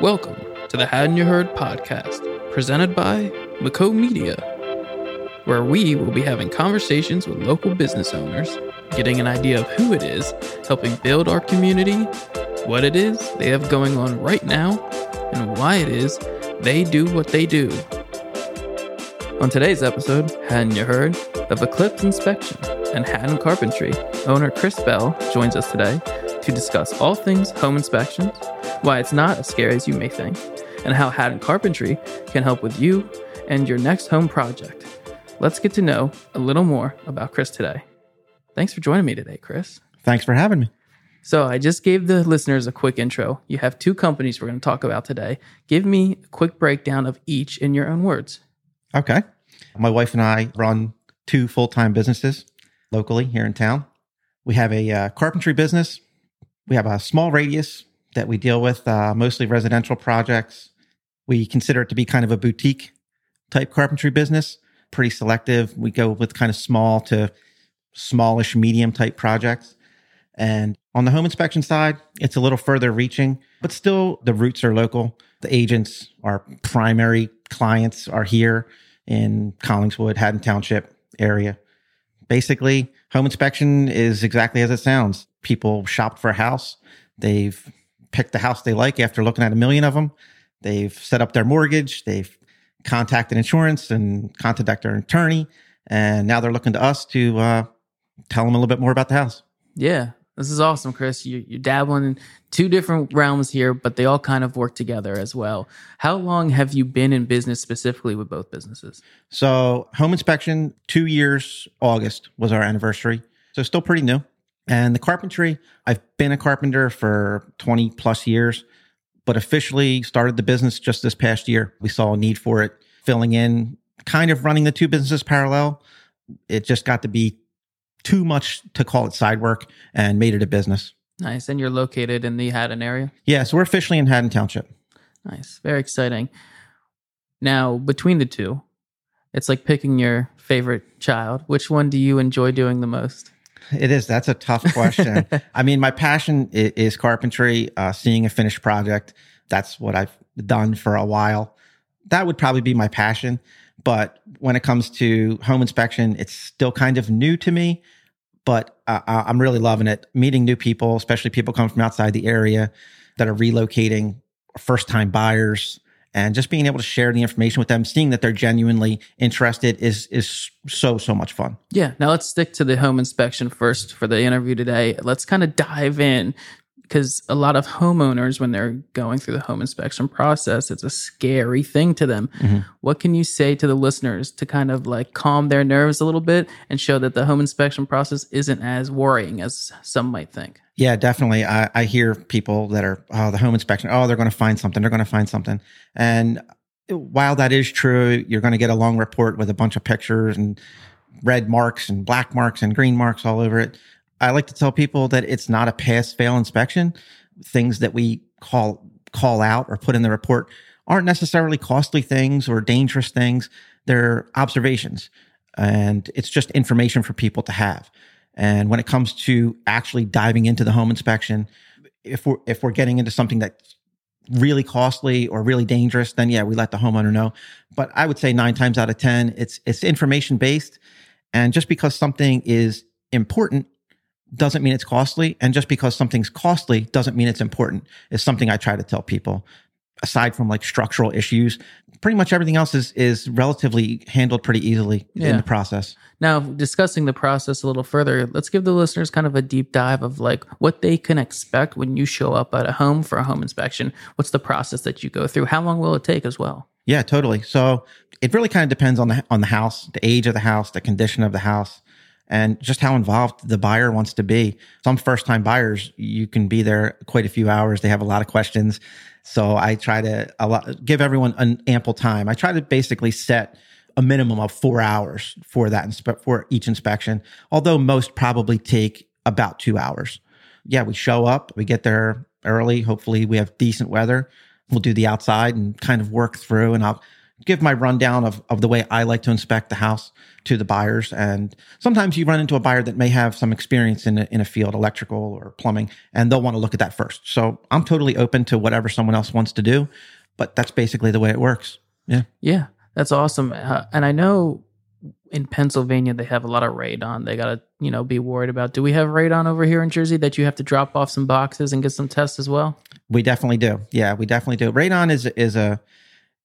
Welcome to the Haddon You Heard podcast, presented by Mako Media, where we will be having conversations with local business owners, getting an idea of who it is, helping build our community, what it is they have going on right now, and why it is they do what they do. On today's episode, hadn't you heard of Eclipse Inspection and Haddon Carpentry? Owner Chris Bell joins us today to discuss all things home inspections, why it's not as scary as you may think, and how Haddon Carpentry can help with you and your next home project. Let's get to know a little more about Chris today. Thanks for joining me today, Chris. Thanks for having me. So, I just gave the listeners a quick intro. You have two companies we're going to talk about today. Give me a quick breakdown of each in your own words. Okay. My wife and I run two full time businesses locally here in town. We have a uh, carpentry business. We have a small radius that we deal with, uh, mostly residential projects. We consider it to be kind of a boutique type carpentry business, pretty selective. We go with kind of small to smallish, medium type projects. And on the home inspection side, it's a little further reaching, but still the roots are local. The agents, our primary clients are here in Collingswood, Haddon Township area. Basically, home inspection is exactly as it sounds. People shopped for a house. They've picked the house they like after looking at a million of them. They've set up their mortgage. They've contacted insurance and contacted their attorney. And now they're looking to us to uh, tell them a little bit more about the house. Yeah, this is awesome, Chris. You, you're dabbling in two different realms here, but they all kind of work together as well. How long have you been in business specifically with both businesses? So, home inspection, two years, August was our anniversary. So, still pretty new. And the carpentry, I've been a carpenter for 20 plus years, but officially started the business just this past year. We saw a need for it, filling in, kind of running the two businesses parallel. It just got to be too much to call it side work and made it a business. Nice. And you're located in the Haddon area? Yeah, so we're officially in Haddon Township. Nice. Very exciting. Now, between the two, it's like picking your favorite child. Which one do you enjoy doing the most? It is. That's a tough question. I mean, my passion is, is carpentry, uh, seeing a finished project. That's what I've done for a while. That would probably be my passion. But when it comes to home inspection, it's still kind of new to me, but I'm really loving it. Meeting new people, especially people coming from outside the area that are relocating, first time buyers, and just being able to share the information with them, seeing that they're genuinely interested is is so so much fun. Yeah. Now let's stick to the home inspection first for the interview today. Let's kind of dive in because a lot of homeowners when they're going through the home inspection process it's a scary thing to them. Mm-hmm. what can you say to the listeners to kind of like calm their nerves a little bit and show that the home inspection process isn't as worrying as some might think? Yeah definitely. I, I hear people that are oh the home inspection oh they're going to find something they're going to find something. And while that is true you're going to get a long report with a bunch of pictures and red marks and black marks and green marks all over it I like to tell people that it's not a pass fail inspection. Things that we call call out or put in the report aren't necessarily costly things or dangerous things. They're observations and it's just information for people to have. And when it comes to actually diving into the home inspection, if we're if we're getting into something that's really costly or really dangerous, then yeah, we let the homeowner know. But I would say nine times out of ten, it's it's information based. And just because something is important doesn't mean it's costly. And just because something's costly doesn't mean it's important, is something I try to tell people. Aside from like structural issues, pretty much everything else is is relatively handled pretty easily yeah. in the process. Now, discussing the process a little further, let's give the listeners kind of a deep dive of like what they can expect when you show up at a home for a home inspection. What's the process that you go through? How long will it take as well? Yeah, totally. So it really kind of depends on the on the house, the age of the house, the condition of the house and just how involved the buyer wants to be. Some first time buyers, you can be there quite a few hours. They have a lot of questions. So I try to give everyone an ample time. I try to basically set a minimum of four hours for that inspe- for each inspection, although most probably take about two hours. Yeah, we show up, we get there early. Hopefully we have decent weather. We'll do the outside and kind of work through and I'll give my rundown of, of the way I like to inspect the house to the buyers. And sometimes you run into a buyer that may have some experience in a, in a field, electrical or plumbing, and they'll want to look at that first. So I'm totally open to whatever someone else wants to do, but that's basically the way it works. Yeah. Yeah. That's awesome. Uh, and I know in Pennsylvania they have a lot of radon. They got to, you know, be worried about. Do we have radon over here in Jersey that you have to drop off some boxes and get some tests as well? We definitely do. Yeah, we definitely do. Radon is is a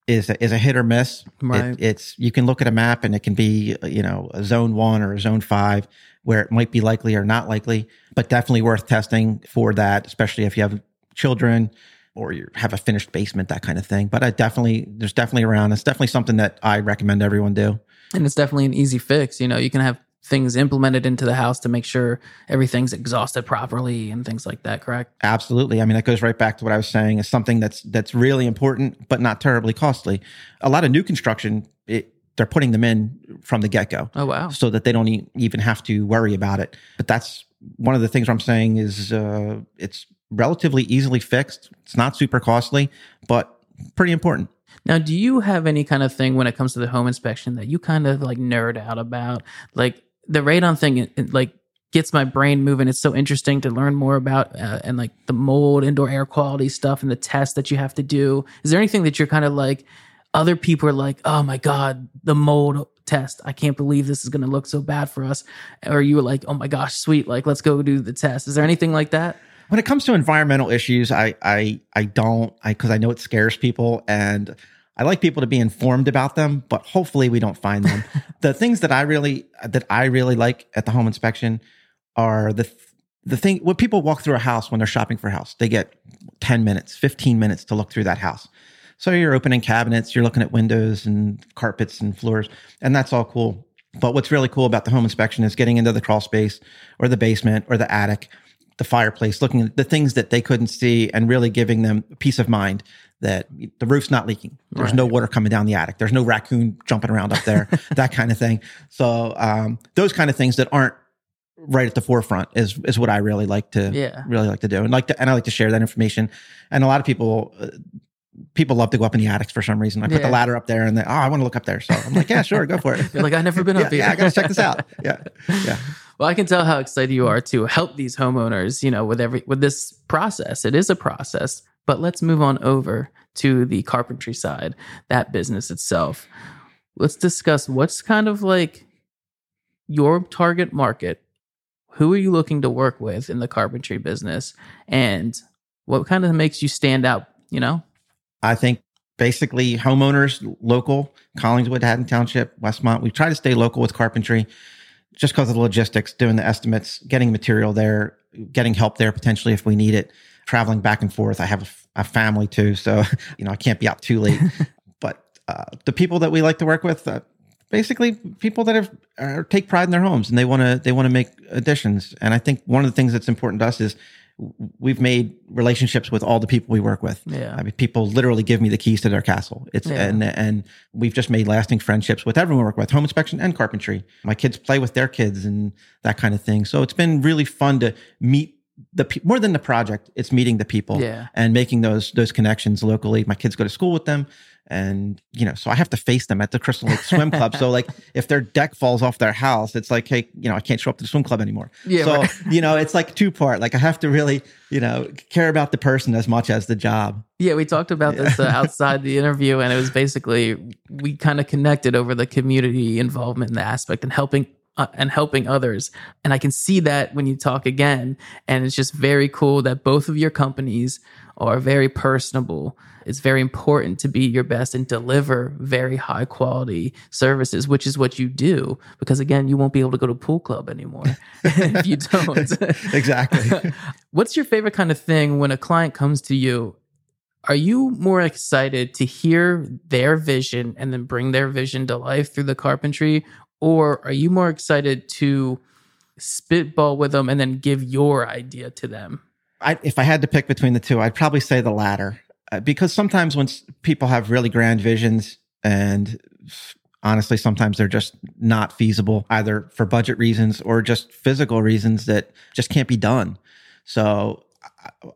is a, is a hit or miss. Right. It, it's you can look at a map and it can be you know a zone one or a zone five where it might be likely or not likely, but definitely worth testing for that, especially if you have children or you have a finished basement, that kind of thing. But I definitely there's definitely around. It's definitely something that I recommend everyone do. And it's definitely an easy fix. You know, you can have things implemented into the house to make sure everything's exhausted properly and things like that, correct? Absolutely. I mean, that goes right back to what I was saying is something that's that's really important but not terribly costly. A lot of new construction, it, they're putting them in from the get-go. Oh wow. So that they don't e- even have to worry about it. But that's one of the things I'm saying is uh, it's relatively easily fixed. It's not super costly, but pretty important. Now, do you have any kind of thing when it comes to the home inspection that you kind of like nerd out about? Like the radon thing, it, it, like gets my brain moving. It's so interesting to learn more about uh, and like the mold, indoor air quality stuff, and the tests that you have to do. Is there anything that you're kind of like? Other people are like, "Oh my god, the mold test! I can't believe this is going to look so bad for us." Or you were like, "Oh my gosh, sweet! Like, let's go do the test." Is there anything like that? When it comes to environmental issues, I I I don't I because I know it scares people and I like people to be informed about them, but hopefully we don't find them. the things that I really that I really like at the home inspection are the the thing when people walk through a house when they're shopping for a house, they get 10 minutes, 15 minutes to look through that house. So you're opening cabinets, you're looking at windows and carpets and floors, and that's all cool. But what's really cool about the home inspection is getting into the crawl space or the basement or the attic, the fireplace, looking at the things that they couldn't see and really giving them peace of mind that the roof's not leaking. There's Right. no water coming down the attic. There's no raccoon jumping around up there, that kind of thing. So um, those kind of things that aren't right at the forefront is is what I really like to Yeah. really like to do and like to and I like to share that information. And a lot of people uh, people love to go up in the attics for some reason. I put Yeah. the ladder up there and they oh I want to look up there. So I'm like yeah sure go for it. You're like, I've never been yeah, up here. yeah, I got to check this out. Yeah, yeah. Well, I can tell how excited you are to help these homeowners, you know, with every with this process. It is a process. But let's move on over to the carpentry side, that business itself. Let's discuss what's kind of like your target market. Who are you looking to work with in the carpentry business? And what kind of makes you stand out, you know? I think basically homeowners, local, Collingswood, Haddon Township, Westmont. We try to stay local with carpentry just because of the logistics, doing the estimates, getting material there, getting help there potentially if we need it, traveling back and forth. I have a family too, so you know I can't be out too late. but uh, the people that we like to work with, uh, basically people that have uh, take pride in their homes and they want to they want to make additions. And I think one of the things that's important to us is we've made relationships with all the people we work with. Yeah. I mean, people literally give me the keys to their castle. It's Yeah. and and we've just made lasting friendships with everyone we work with, home inspection and carpentry. My kids play with their kids and that kind of thing. So it's been really fun to meet the more than the project. It's meeting the people Yeah. and making those those connections locally. My kids go to school with them, and you know, so I have to face them at the Crystal Lake Swim Club. so like, if their deck falls off their house, it's like, hey, you know, I can't show up to the swim club anymore. Yeah, So right. you know, it's like two part. Like I have to really, you know, care about the person as much as the job. Yeah, we talked about this uh, outside the interview, and it was basically we kind of connected over the community involvement in the aspect and helping uh, and helping others. And I can see that when you talk again, and it's just very cool that both of your companies are very personable. It's very important to be your best and deliver very high quality services, which is what you do. Because again, you won't be able to go to pool club anymore if you don't. Exactly. What's your favorite kind of thing when a client comes to you? Are you more excited to hear their vision and then bring their vision to life through the carpentry? Or are you more excited to spitball with them and then give your idea to them? I, if I had to pick between the two, I'd probably say the latter, uh, because sometimes when people have really grand visions, and honestly, sometimes they're just not feasible, either for budget reasons or just physical reasons that just can't be done. So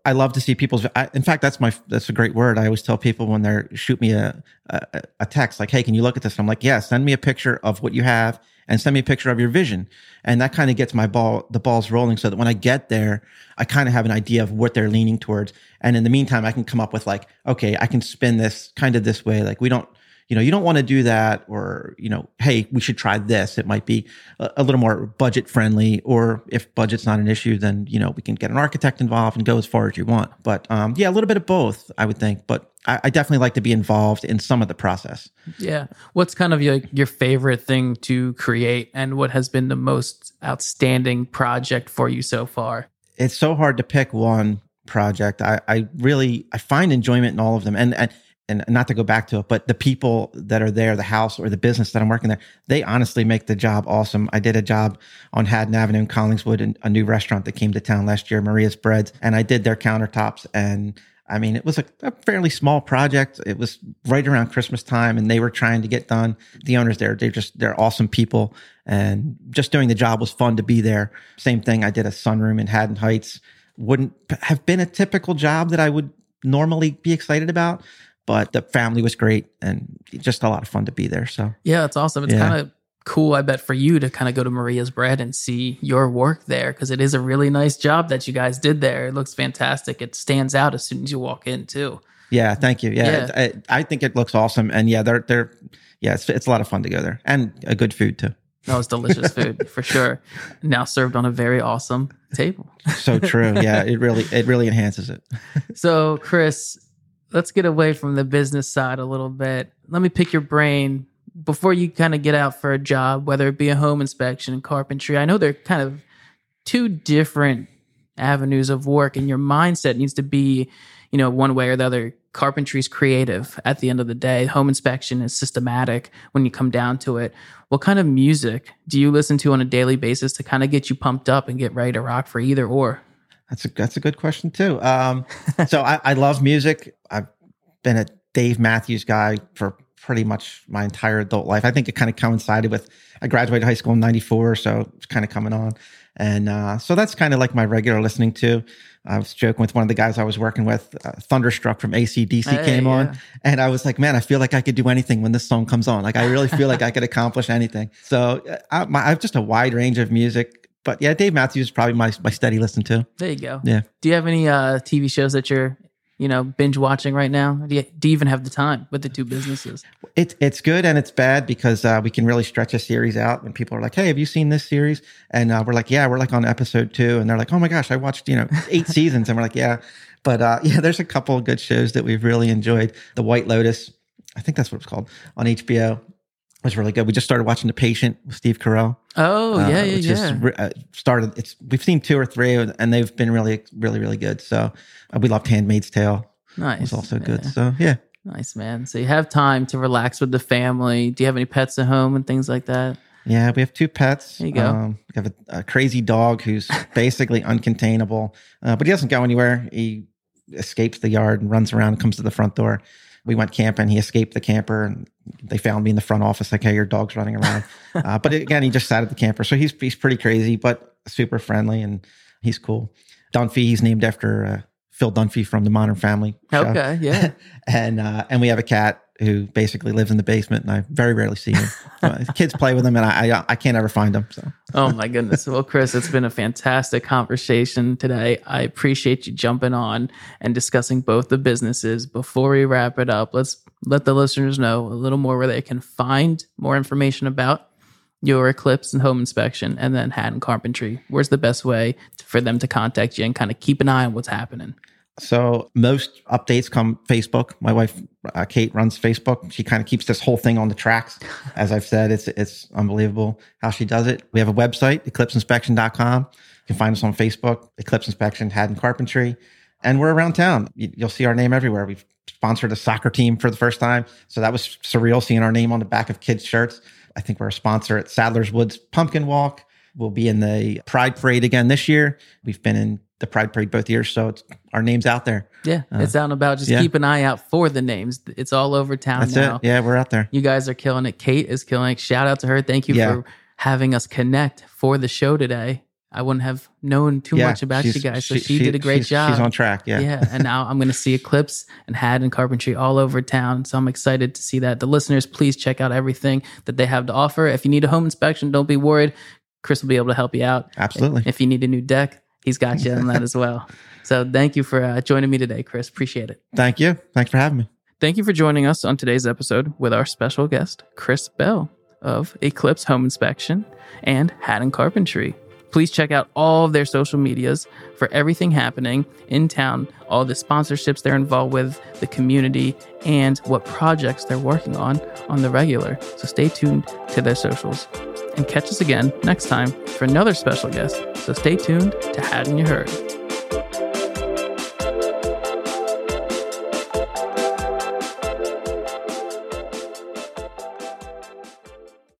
I, love to see people's. I, in fact, that's my that's a great word. I always tell people when they're shoot me a, a a text like, "Hey, can you look at this?" And I'm like, "Yeah, send me a picture of what you have and send me a picture of your vision." And that kind of gets my ball the balls rolling, so that when I get there, I kind of have an idea of what they're leaning towards. And in the meantime, I can come up with like, okay, I can spin this kind of this way. Like we don't you know, you don't want to do that or, you know, hey, we should try this. It might be a, a, little more budget friendly. Or if budget's not an issue, then, you know, we can get an architect involved and go as far as you want. But um, yeah, a little bit of both, I would think. But I, I definitely like to be involved in some of the process. Yeah. What's kind of your, your favorite thing to create and what has been the most outstanding project for you so far? It's so hard to pick one project. I, I really I find enjoyment in all of them. And and and not to go back to it, but the people that are there, the house or the business that I'm working there, they honestly make the job awesome. I did a job on Haddon Avenue in Collingswood a new restaurant that came to town last year, Maria's Breads, and I did their countertops. And I mean, it was a, a fairly small project. It was right around Christmas time and they were trying to get done. The owners there, they're just, they're awesome people. And just doing the job was fun to be there. Same thing. I did a sunroom in Haddon Heights. Wouldn't have been a typical job that I would normally be excited about but the family was great and just a lot of fun to be there. So yeah, it's awesome. It's yeah. kind of cool, I bet, for you to kind of go to Maria's Bread and see your work there because it is a really nice job that you guys did there. It looks fantastic. It stands out as soon as you walk in too. Yeah, thank you. Yeah, yeah. I, I, think it looks awesome, and yeah, they're they're yeah, it's it's a lot of fun to go there and a good food too. That was delicious food for sure. Now served on a very awesome table. so true. Yeah, it really it really enhances it. so, Chris, let's get away from the business side a little bit. Let me pick your brain before you kind of get out for a job, whether it be a home inspection and carpentry. I know they're kind of two different avenues of work, and your mindset needs to be, you know, one way or the other. Carpentry is creative at the end of the day. Home inspection is systematic when you come down to it. What kind of music do you listen to on a daily basis to kind of get you pumped up and get ready to rock for either or? That's a that's a good question too. Um, so I, I love music. I've been a Dave Matthews guy for pretty much my entire adult life. I think it kind of coincided with I graduated high school in '94, so it's kind of coming on, and uh, so that's kind of like my regular listening to. I was joking with one of the guys I was working with. Uh, Thunderstruck from AC/DC hey, came yeah. on, and I was like, "Man, I feel like I could do anything when this song comes on. Like, I really feel like I could accomplish anything." So uh, I, my, I have just a wide range of music but yeah, Dave Matthews is probably my my steady listen too. There you go. Yeah. Do you have any uh, TV shows that you're you know binge watching right now? Do you, do you even have the time with the two businesses? It's it's good and it's bad because uh, we can really stretch a series out when people are like, "Hey, have you seen this series?" And uh, we're like, "Yeah, we're like on episode two. and they're like, "Oh my gosh, I watched you know eight seasons," and we're like, "Yeah." But uh, yeah, there's a couple of good shows that we've really enjoyed. The White Lotus, I think that's what it's called on HBO was really good. We just started watching The Patient with Steve Carell. Oh uh, yeah, yeah, yeah. Uh, started. It's we've seen two or three, and they've been really, really, really good. So uh, we loved Handmaid's Tale. Nice, it was also good. So yeah, nice man. So you have time to relax with the family. Do you have any pets at home and things like that? Yeah, we have two pets. There you go. Um, we have a, a, crazy dog who's basically uncontainable, uh, but he doesn't go anywhere. He escapes the yard and runs around and comes to the front door we went camping. He escaped the camper, and they found me in the front office. Like, hey, your dog's running around. uh, but again, he just sat at the camper, so he's he's pretty crazy, but super friendly, and he's cool. Dunphy, he's named after uh, Phil Dunphy from the Modern Family. Show. Okay, yeah. and uh, and we have a cat who basically lives in the basement, and I very rarely see him. uh, kids play with him, and I, I, I can't ever find him. So. oh my goodness! Well, Chris, it's been a fantastic conversation today. I appreciate you jumping on and discussing both the businesses. Before we wrap it up, let's let the listeners know a little more where they can find more information about your Eclipse and home inspection, and then Haddon Carpentry. Where's the best way for them to contact you and kind of keep an eye on what's happening? So most updates come Facebook. My wife uh, Kate runs Facebook. She kind of keeps this whole thing on the tracks. As I've said, it's it's unbelievable how she does it. We have a website, eclipseinspection.com. You can find us on Facebook, Eclipse Inspection, Haddon Carpentry, and we're around town. You'll see our name everywhere. We've sponsored a soccer team for the first time, so that was surreal seeing our name on the back of kids' shirts. I think we're a sponsor at Saddler's Woods Pumpkin Walk. We'll be in the Pride Parade again this year. We've been in the Pride Parade both years, so it's our name's out there. Yeah, uh, it's out and about. Just yeah. keep an eye out for the names. It's all over town That's now. It. Yeah, we're out there. You guys are killing it. Kate is killing it. Shout out to her. Thank you yeah. for having us connect for the show today. I wouldn't have known too Yeah, much about you guys. So she- she, did a great she's- job. She's on track. Yeah. yeah. And now I'm going to see Eclipse and Haddon Carpentry all over town. So I'm excited to see that. The listeners, please check out everything that they have to offer. If you need a home inspection, don't be worried. Chris will be able to help you out. Absolutely. If you need a new deck, he's got you on that as well. So thank you for uh, joining me today, Chris. Appreciate it. Thank you. Thanks for having me. Thank you for joining us on today's episode with our special guest, Chris Bell of Eclipse Home Inspection and Haddon Carpentry. Please check out all of their social medias for everything happening in town, all the sponsorships they're involved with, the community, and what projects they're working on on the regular. So stay tuned to their socials and catch us again next time for another special guest. So stay tuned to Haddon You Heard.